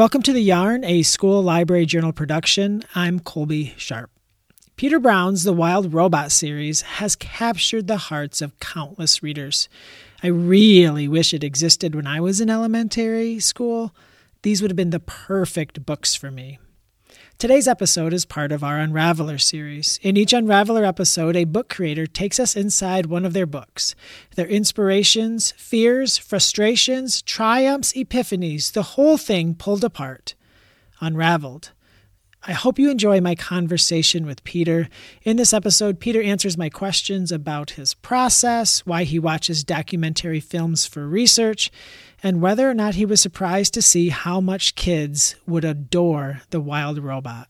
Welcome to The Yarn, a school library journal production. I'm Colby Sharp. Peter Brown's The Wild Robot series has captured the hearts of countless readers. I really wish it existed when I was in elementary school. These would have been the perfect books for me. Today's episode is part of our Unraveler series. In each Unraveler episode, a book creator takes us inside one of their books. Their inspirations, fears, frustrations, triumphs, epiphanies, the whole thing pulled apart, unraveled. I hope you enjoy my conversation with Peter. In this episode, Peter answers my questions about his process, why he watches documentary films for research, and whether or not he was surprised to see how much kids would adore the wild robot.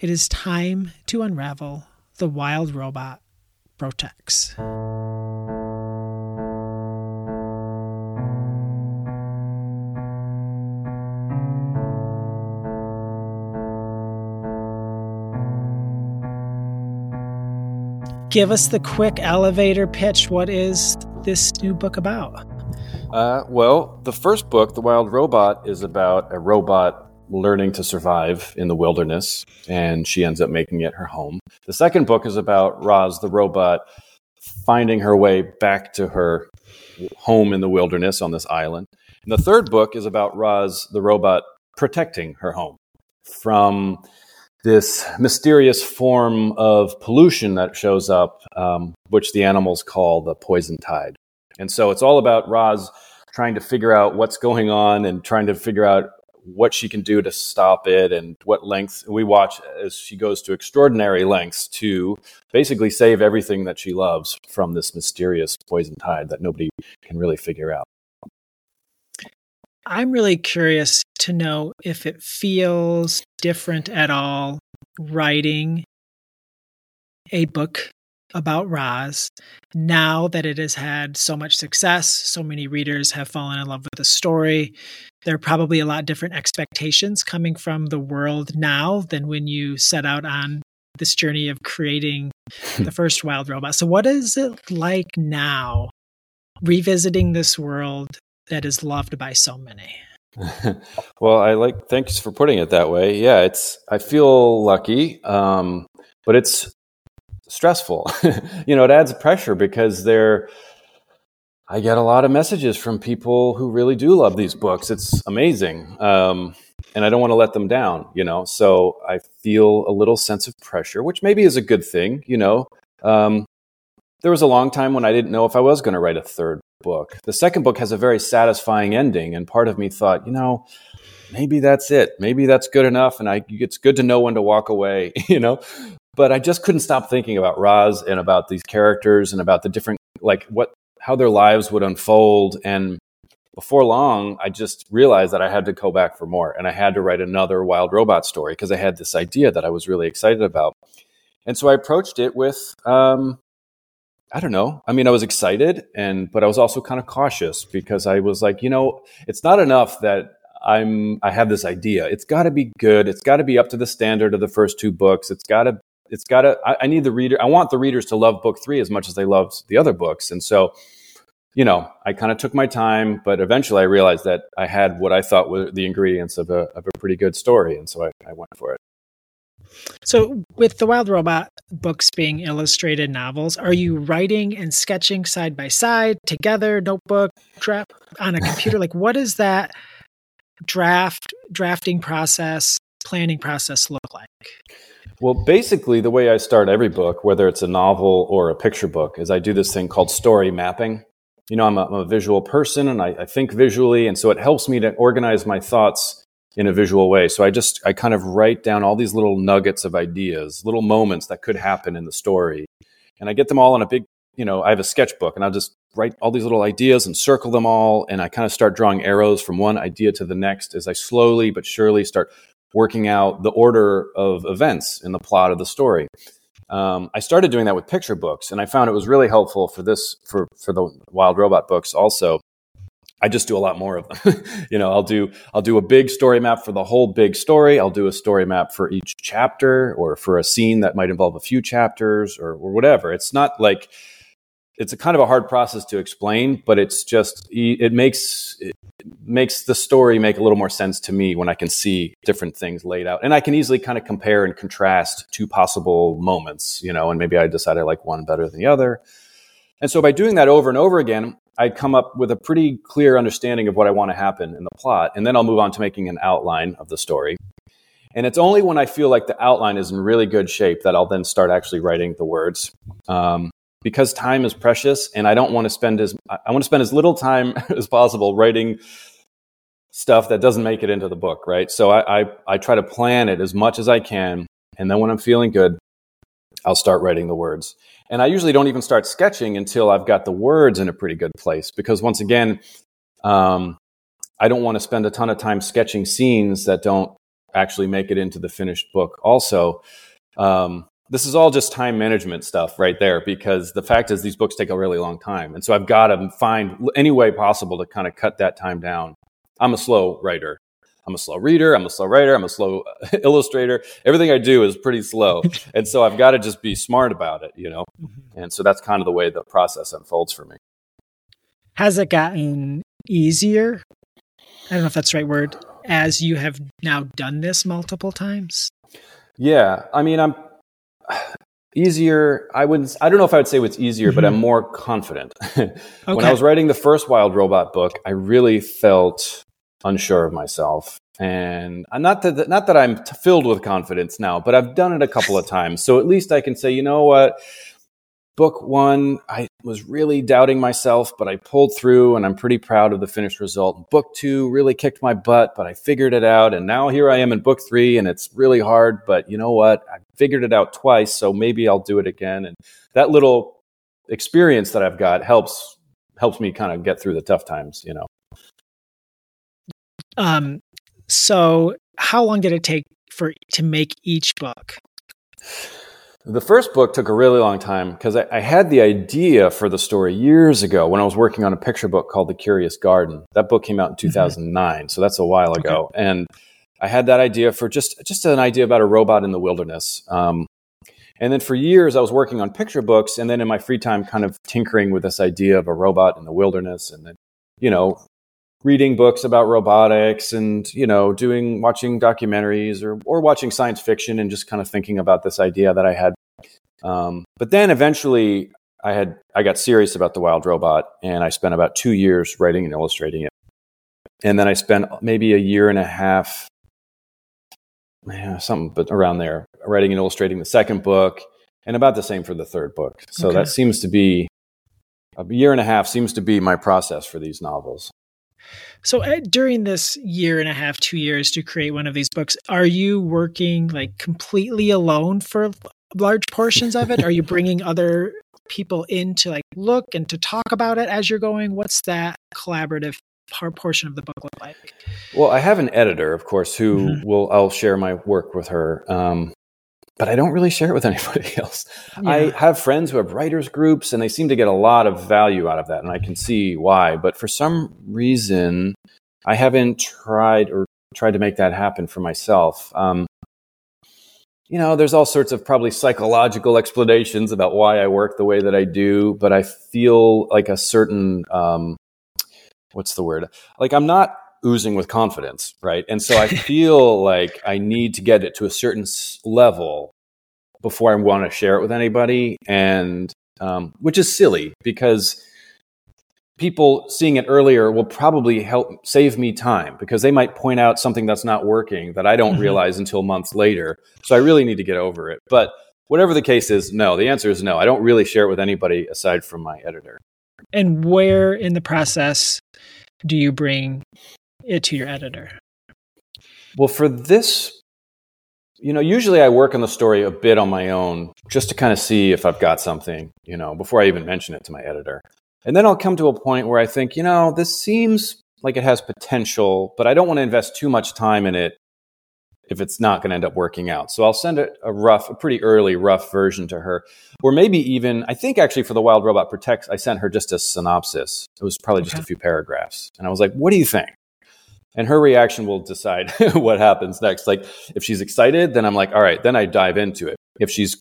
It is time to unravel the wild robot Protects. Give us the quick elevator pitch. What is this new book about? Uh, well, the first book, The Wild Robot, is about a robot learning to survive in the wilderness, and she ends up making it her home. The second book is about Roz, the robot, finding her way back to her home in the wilderness on this island. And the third book is about Roz, the robot, protecting her home from this mysterious form of pollution that shows up, um, which the animals call the poison tide. And so it's all about Roz trying to figure out what's going on and trying to figure out what she can do to stop it and what lengths we watch as she goes to extraordinary lengths to basically save everything that she loves from this mysterious poison tide that nobody can really figure out. I'm really curious to know if it feels different at all writing a book about Roz now that it has had so much success. So many readers have fallen in love with the story. There are probably a lot different expectations coming from the world now than when you set out on this journey of creating the first wild robot. So, what is it like now revisiting this world that is loved by so many? well, I like. Thanks for putting it that way. Yeah, it's. I feel lucky, um, but it's stressful. you know, it adds pressure because they're. I get a lot of messages from people who really do love these books. It's amazing, um, and I don't want to let them down. You know, so I feel a little sense of pressure, which maybe is a good thing. You know, um, there was a long time when I didn't know if I was going to write a third book. The second book has a very satisfying ending, and part of me thought, you know, maybe that's it. Maybe that's good enough, and I, it's good to know when to walk away, you know. But I just couldn't stop thinking about Roz and about these characters and about the different, like what, how their lives would unfold. And before long, I just realized that I had to go back for more, and I had to write another Wild Robot story because I had this idea that I was really excited about. And so I approached it with um, I don't know. I mean, I was excited and but I was also kind of cautious because I was like, you know, it's not enough that I'm I have this idea. It's got to be good. It's got to be up to the standard of the first two books. It's got to it's got to I, I, need the reader I want the readers to love book 3 as much as they loved the other books. And so, you know, I kind of took my time, but eventually I realized that I had what I thought were the ingredients of a of a pretty good story, and so I, I went for it. So, with the Wild Robot books being illustrated novels, are you writing and sketching side by side, together, notebook, draft on a computer? like, what does that draft drafting process, planning process look like? Well, basically, the way I start every book, whether it's a novel or a picture book, is I do this thing called story mapping. You know, I'm a, I'm a visual person and I, I think visually, and so it helps me to organize my thoughts in a visual way. So I just, I kind of write down all these little nuggets of ideas, little moments that could happen in the story. And I get them all in a big, you know, I have a sketchbook and I'll just write all these little ideas and circle them all. And I kind of start drawing arrows from one idea to the next as I slowly but surely start working out the order of events in the plot of the story. Um, I started doing that with picture books, and I found it was really helpful for this for for the Wild Robot books also I just do a lot more of them. you know, I'll do I'll do a big story map for the whole big story. I'll do a story map for each chapter or for a scene that might involve a few chapters or, or whatever. It's not like it's a kind of a hard process to explain, but it's just it makes it makes the story make a little more sense to me when I can see different things laid out, and I can easily kind of compare and contrast two possible moments, you know, and maybe I decide I like one better than the other. And so by doing that over and over again, I come up with a pretty clear understanding of what I want to happen in the plot, and then I'll move on to making an outline of the story. And it's only when I feel like the outline is in really good shape that I'll then start actually writing the words. Um, because time is precious and I don't want to spend as I want to spend as little time as possible writing stuff that doesn't make it into the book, right? So I, I, I try to plan it as much as I can, and then when I'm feeling good, I'll start writing the words. And I usually don't even start sketching until I've got the words in a pretty good place, because once again, um, I don't want to spend a ton of time sketching scenes that don't actually make it into the finished book. Also, um, this is all just time management stuff right there because the fact is these books take a really long time and so i've got to find any way possible to kind of cut that time down i'm a slow writer i'm a slow reader i'm a slow writer i'm a slow illustrator everything i do is pretty slow and so i've got to just be smart about it you know mm-hmm. and so that's kind of the way the process unfolds for me has it gotten easier i don't know if that's the right word as you have now done this multiple times yeah i mean i'm easier i wouldn't i don't know if i would say it's easier mm-hmm. but i'm mm-hmm. more confident okay. when i was writing the first wild robot book i really felt unsure of myself and not that not that i'm filled with confidence now but i've done it a couple of times so at least i can say you know what book one, I was really doubting myself, but I pulled through and I'm pretty proud of the finished result. Book two really kicked my butt, but I figured it out. And now here I am in book three and it's really hard, but you know what? I figured it out twice, so maybe I'll do it again. And that little experience that I've got helps helps me kind of get through the tough times, you know. Um so how long did it take for to make each book? The first book took a really long time because I, I, had the idea for the story years ago when I was working on a picture book called The Curious Garden. That book came out in 2009, mm-hmm. so that's a while ago. Okay. And I had that idea for just just an idea about a robot in the wilderness. Um, and then for years, I was working on picture books, and then in my free time, kind of tinkering with this idea of a robot in the wilderness, and then you know reading books about robotics and you know doing watching documentaries or or watching science fiction and just kind of thinking about this idea that I had. Um, but then eventually, I had I got serious about the wild robot, and I spent about two years writing and illustrating it. And then I spent maybe a year and a half, yeah, something but around there, writing and illustrating the second book, and about the same for the third book. So okay. that seems to be a year and a half seems to be my process for these novels. So uh, during this year and a half, two years to create one of these books, are you working like completely alone for large portions of it? are you bringing other people in to like look and to talk about it as you're going? What's that collaborative part portion of the book look like? Well, I have an editor, of course, who mm-hmm. will I'll share my work with her. Um, but I don't really share it with anybody else. Yeah. I have friends who have writers groups and they seem to get a lot of value out of that. And I can see why. But for some reason, I haven't tried or tried to make that happen for myself. Um, you know, there's all sorts of probably psychological explanations about why I work the way that I do, but I feel like a certain, um, what's the word? Like I'm not oozing with confidence, right? And so I feel like I need to get it to a certain level before I want to share it with anybody, and um, which is silly because people seeing it earlier will probably help save me time because they might point out something that's not working that I don't mm-hmm. realize until months later. So I really need to get over it. But whatever the case is, no. The answer is no. I don't really share it with anybody aside from my editor. And where in the process do you bring it to your editor? Well, for this, you know, usually I work on the story a bit on my own just to kind of see if I've got something, you know, before I even mention it to my editor. And then I'll come to a point where I think, you know, this seems like it has potential, but I don't want to invest too much time in it if it's not going to end up working out. So I'll send it a rough, a pretty early rough version to her, or maybe even I think actually for the Wild Robot Protects, I sent her just a synopsis. It was probably just a few paragraphs, and I was like, "What do you think?" And her reaction will decide what happens next. Like if she's excited, then I'm like, all right, then I dive into it. If she's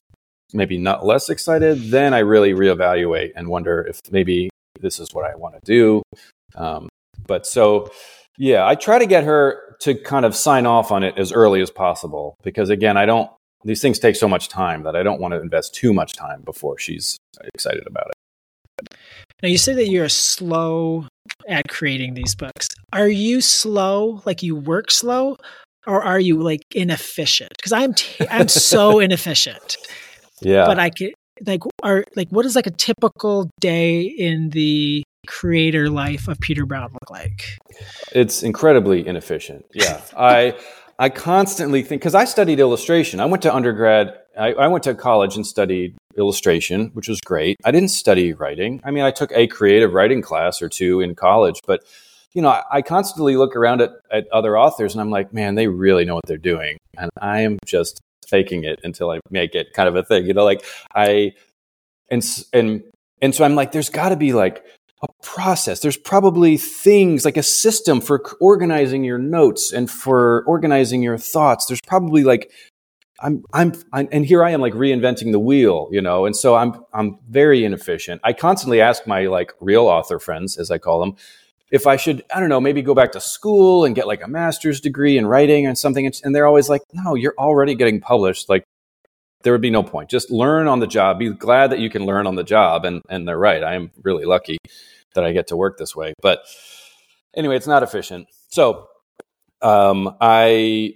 maybe not less excited, then I really reevaluate and wonder if maybe this is what I want to do. Um, but so, yeah, I try to get her to kind of sign off on it as early as possible because, again, I don't, these things take so much time that I don't want to invest too much time before she's excited about it. Now, you say that you're slow at creating these books. Are you slow, like you work slow, or are you like inefficient? Because I'm t- I'm so inefficient. Yeah. But I could like are like what is like a typical day in the creator life of Peter Brown look like? It's incredibly inefficient. Yeah. I I constantly think because I studied illustration. I went to undergrad. I, I, went to college and studied illustration, which was great. I didn't study writing. I mean, I took a creative writing class or two in college, but you know, I, I constantly look around at, at other authors and I'm like, man, they really know what they're doing, and I am just faking it until I make it kind of a thing. You know, like I and and and so I'm like, there's got to be like a process. There's probably things like a system for organizing your notes and for organizing your thoughts. There's probably like I'm, I'm, I'm, and here I am like reinventing the wheel, you know, and so I'm, I'm very inefficient. I constantly ask my like real author friends, as I call them, if I should, I don't know, maybe go back to school and get like a master's degree in writing and something. And they're always like, no, you're already getting published. Like, there would be no point. Just learn on the job. Be glad that you can learn on the job. And, and they're right. I am really lucky that I get to work this way. But anyway, it's not efficient. So um, I,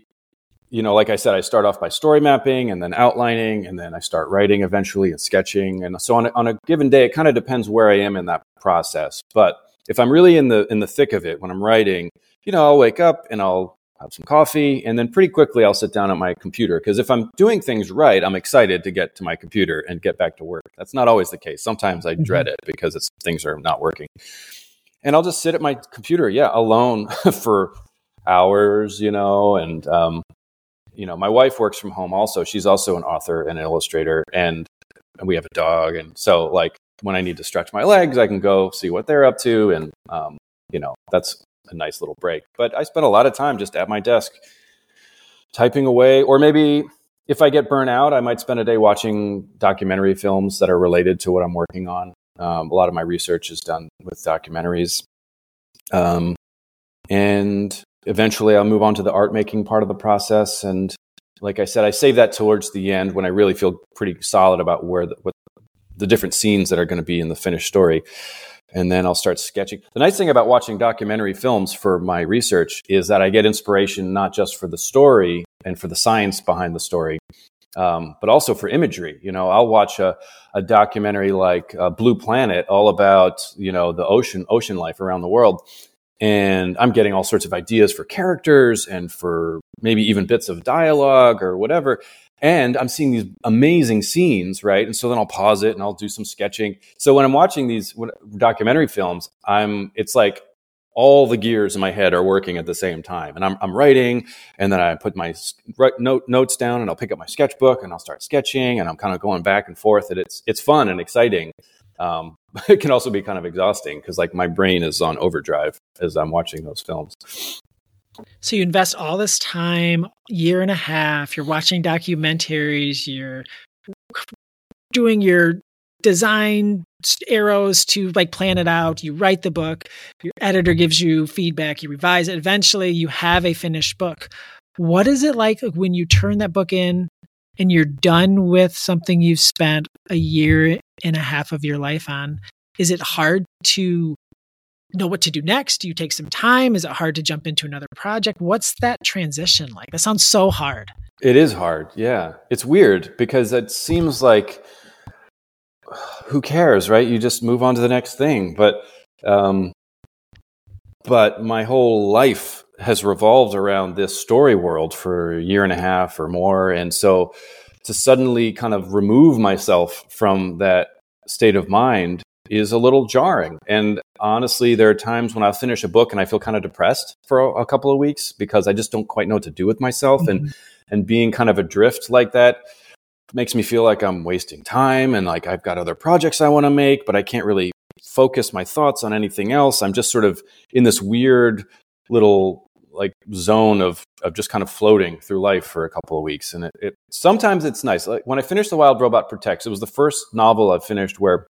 you know, like I said, I start off by story mapping and then outlining, and then I start writing eventually and sketching. And so on a, on a given day, it kind of depends where I am in that process. But if I'm really in the in the thick of it when I'm writing, you know, I'll wake up and I'll have some coffee and then pretty quickly I'll sit down at my computer because if I'm doing things right, I'm excited to get to my computer and get back to work. That's not always the case. Sometimes I mm-hmm. dread it because it's things are not working. And I'll just sit at my computer, yeah, alone for hours, you know, and um, you know, my wife works from home also. She's also an author and an illustrator and we have a dog and so like when I need to stretch my legs, I can go see what they're up to. And, um, you know, that's a nice little break. But I spend a lot of time just at my desk typing away, or maybe if I get burnt out, I might spend a day watching documentary films that are related to what I'm working on. Um, a lot of my research is done with documentaries. Um, and eventually I'll move on to the art making part of the process. And like I said, I save that towards the end when I really feel pretty solid about where the, what the different scenes that are going to be in the finished story. And then I'll start sketching. The nice thing about watching documentary films for my research is that I get inspiration not just for the story and for the science behind the story, um, but also for imagery. You know, I'll watch a, a documentary like uh, Blue Planet, all about you know the ocean ocean life around the world, and I'm getting all sorts of ideas for characters and for maybe even bits of dialogue or whatever and I'm seeing these amazing scenes, right? And so then I'll pause it and I'll do some sketching. So when I'm watching these documentary films, I'm it's like all the gears in my head are working at the same time, and I'm I'm writing, and then I put my note notes down, and I'll pick up my sketchbook and I'll start sketching, and I'm kind of going back and forth, and it's it's fun and exciting. Um, it can also be kind of exhausting because like my brain is on overdrive as I'm watching those films. So you invest all this time, year and a half, you're watching documentaries, you're doing your design arrows to like plan it out, you write the book, your editor gives you feedback, you revise it, eventually you have a finished book. What is it like when you turn that book in and you're done with something you've spent a year and a half of your life on? Is it hard to know what to do next? Do you take some time? Is it hard to jump into another project? What's that transition like? That sounds so hard. It is hard. Yeah. It's weird because it seems like who cares, right? You just move on to the next thing. But um but my whole life has revolved around this story world for a year and a half or more and so to suddenly kind of remove myself from that state of mind is a little jarring. And honestly, there are times when I finish a book and I feel kind of depressed for a, a couple of weeks because I just don't quite know what to do with myself. Mm-hmm. And and being kind of adrift like that makes me feel like I'm wasting time and like I've got other projects I want to make, but I can't really focus my thoughts on anything else. I'm just sort of in this weird little like zone of of just kind of floating through life for a couple of weeks. And it, it sometimes it's nice. Like when I finished The Wild Robot Protects, it was the first novel I've finished where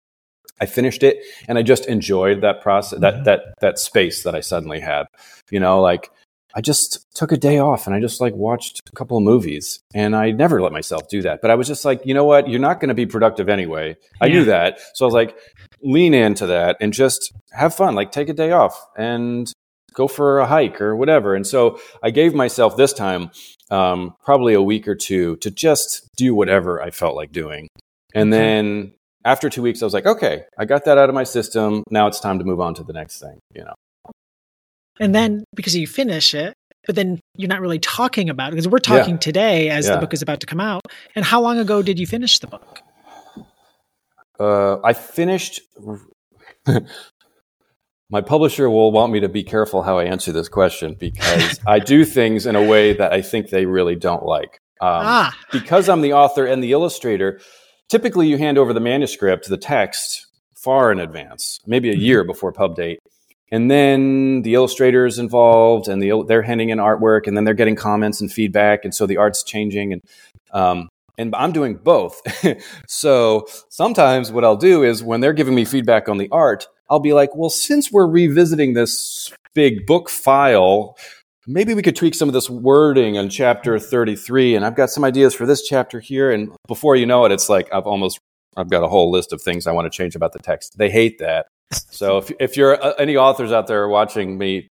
I finished it and I just enjoyed that process, that mm-hmm. that that space that I suddenly had. You know, like I just took a day off and I just like watched a couple of movies and I never let myself do that. But I was just like, you know what? You're not going to be productive anyway. I knew that. So I was like, lean into that and just have fun. Like take a day off and go for a hike or whatever. And so I gave myself this time um, probably a week or two to just do whatever I felt like doing. And then after two weeks, I was like, okay, I got that out of my system. Now it's time to move on to the next thing, you know. And then because you finish it, but then you're not really talking about it because we're talking yeah. today as yeah. the book is about to come out. And how long ago did you finish the book? Uh, I finished. My publisher will want me to be careful how I answer this question because I do things in a way that I think they really don't like. Um, ah. Because I'm the author and the illustrator, typically you hand over the manuscript, the text, far in advance, maybe a mm-hmm. year before pub date and then the illustrators involved and the, they're handing in artwork and then they're getting comments and feedback and so the art's changing and um, and i'm doing both so sometimes what i'll do is when they're giving me feedback on the art i'll be like well since we're revisiting this big book file maybe we could tweak some of this wording in chapter 33 and i've got some ideas for this chapter here and before you know it it's like i've almost i've got a whole list of things i want to change about the text they hate that so if if you're uh, any authors out there watching me,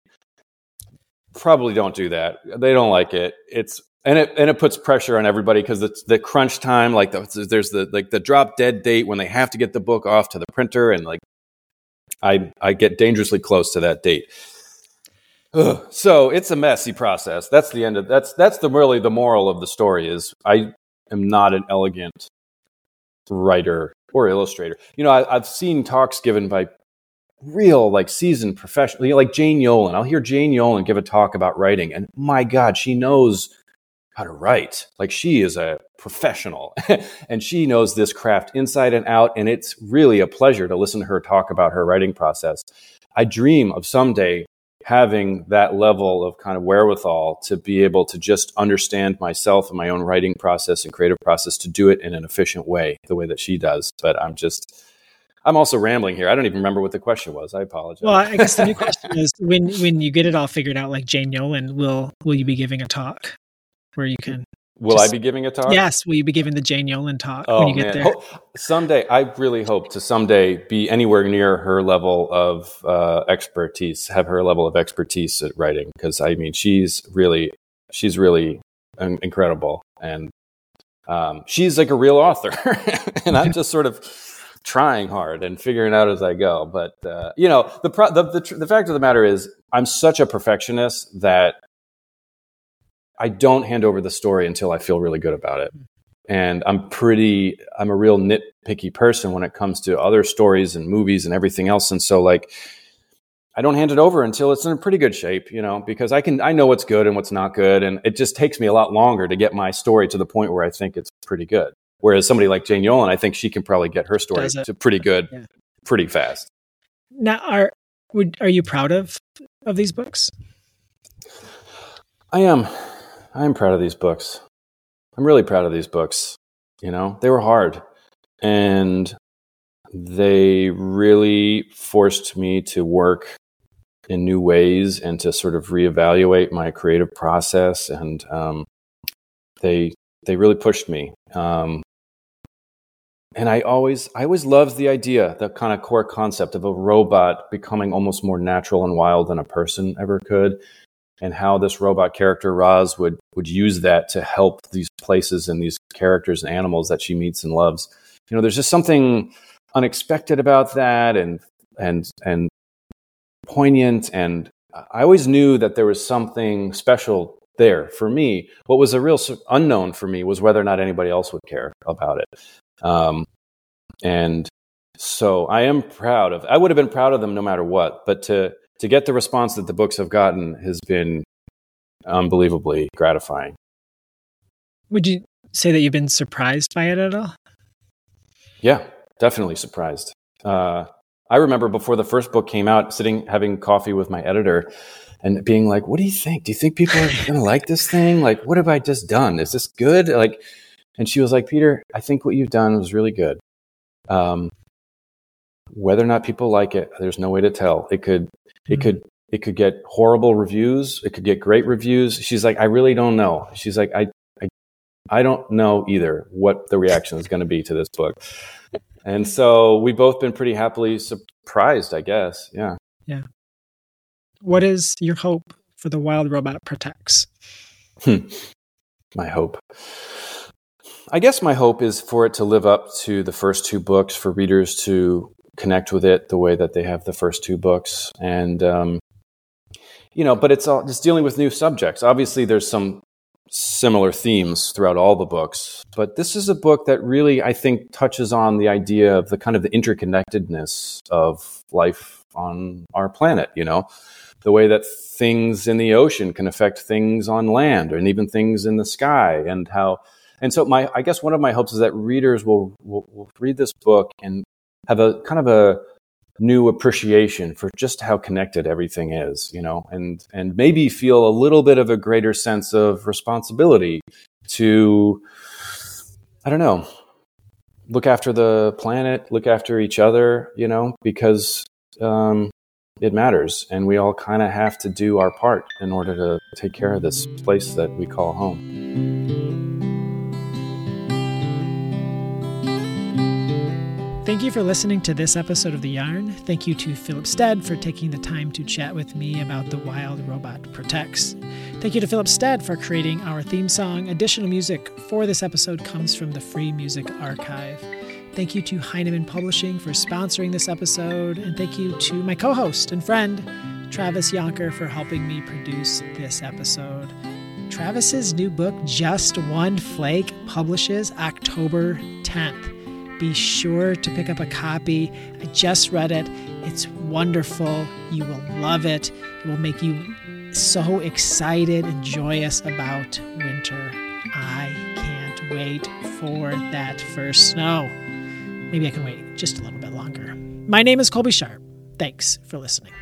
probably don't do that. They don't like it. It's and it and it puts pressure on everybody because it's the crunch time. Like the, there's the like the drop dead date when they have to get the book off to the printer, and like I I get dangerously close to that date. Ugh. So it's a messy process. That's the end of that's that's the really the moral of the story is I am not an elegant writer or illustrator. You know, I, have seen talks given by real like seasoned professional, you know, like Jane Yolen. I'll hear Jane Yolen give a talk about writing, and my God, she knows how to write. Like she is a professional and she knows this craft inside and out. And it's really a pleasure to listen to her talk about her writing process. I dream of someday having that level of kind of wherewithal to be able to just understand myself and my own writing process and creative process to do it in an efficient way, the way that she does. But I'm just, I'm also rambling here. I don't even remember what the question was. I apologize. Well, I guess the new question is when when you get it all figured out, like Jane Yolen, will will you be giving a talk where you can? Will just, I be giving a talk? Yes. Will you be giving the Jane Yolen talk oh, when you get man. there? someday, I really hope to someday be anywhere near her level of uh, expertise, have her level of expertise at writing. Because I mean, she's really, she's really incredible, and um, she's like a real author, and I'm just sort of trying hard and figuring out as I go. But uh, you know, the, pro- the the the fact of the matter is, I'm such a perfectionist that I don't hand over the story until I feel really good about it. And I'm pretty, I'm a real nitpicky person when it comes to other stories and movies and everything else. And so, like, I don't hand it over until it's in a pretty good shape, you know, because I can, I know what's good and what's not good. And it just takes me a lot longer to get my story to the point where I think it's pretty good. Whereas somebody like Jane Yolen, I think she can probably get her story to pretty good, yeah. pretty fast. Now, are would, are you proud of of these books? I am. I am proud of these books. I'm really proud of these books. You know, they were hard, and they really forced me to work in new ways and to sort of reevaluate my creative process. And um, they they really pushed me. Um, and I always, I always loved the idea, the kind of core concept of a robot becoming almost more natural and wild than a person ever could, and how this robot character Roz would would use that to help these places and these characters and animals that she meets and loves. You know, there's just something unexpected about that, and and and poignant. And I always knew that there was something special there for me. What was a real unknown for me was whether or not anybody else would care about it. Um, and so I am proud of. I would have been proud of them no matter what, but to to get the response that the books have gotten has been unbelievably gratifying. Would you say that you've been surprised by it at all? Yeah, definitely surprised. Uh, I remember before the first book came out, sitting having coffee with my editor, and being like, "What do you think? Do you think people are going to like this thing? Like, what have I just done? Is this good?" Like, and she was like, "Peter, I think what you've done was really good. Um, whether or not people like it, there's no way to tell. It could, mm-hmm. it could." It could get horrible reviews. It could get great reviews. She's like, I really don't know. She's like, I, I, I don't know either what the reaction is going to be to this book. And so we've both been pretty happily surprised, I guess. Yeah. Yeah. What is your hope for the wild robot protects? Hmm. My hope. I guess my hope is for it to live up to the first two books, for readers to connect with it the way that they have the first two books. And, um, you know, but it's all just dealing with new subjects. Obviously, there's some similar themes throughout all the books, but this is a book that really, I think, touches on the idea of the kind of the interconnectedness of life on our planet, you know, the way that things in the ocean can affect things on land and even things in the sky and how and so my i guess one of my hopes is that readers will, will, will read this book and have a kind of a new appreciation for just how connected everything is you know and and maybe feel a little bit of a greater sense of responsibility to i don't know look after the planet look after each other you know because um, it matters. And we all kind of have to do our part in order to take care of this place that we call home. Thank you for listening to this episode of The Yarn. Thank you to Philip Stead for taking the time to chat with me about The Wild Robot Protects. Thank you to Philip Stead for creating our theme song. Additional music for this episode comes from the Free Music Archive. Thank you to Heinemann Publishing for sponsoring this episode. And thank you to my co host and friend, Travis Jonker, for helping me produce this episode. Travis's new book, Just One Flake, publishes October 10th. Be sure to pick up a copy. I just read it. It's wonderful. You will love it. It will make you so excited and joyous about winter. I can't wait for that first snow. Maybe I can wait just a little bit longer. My name is Colby Sharp. Thanks for listening.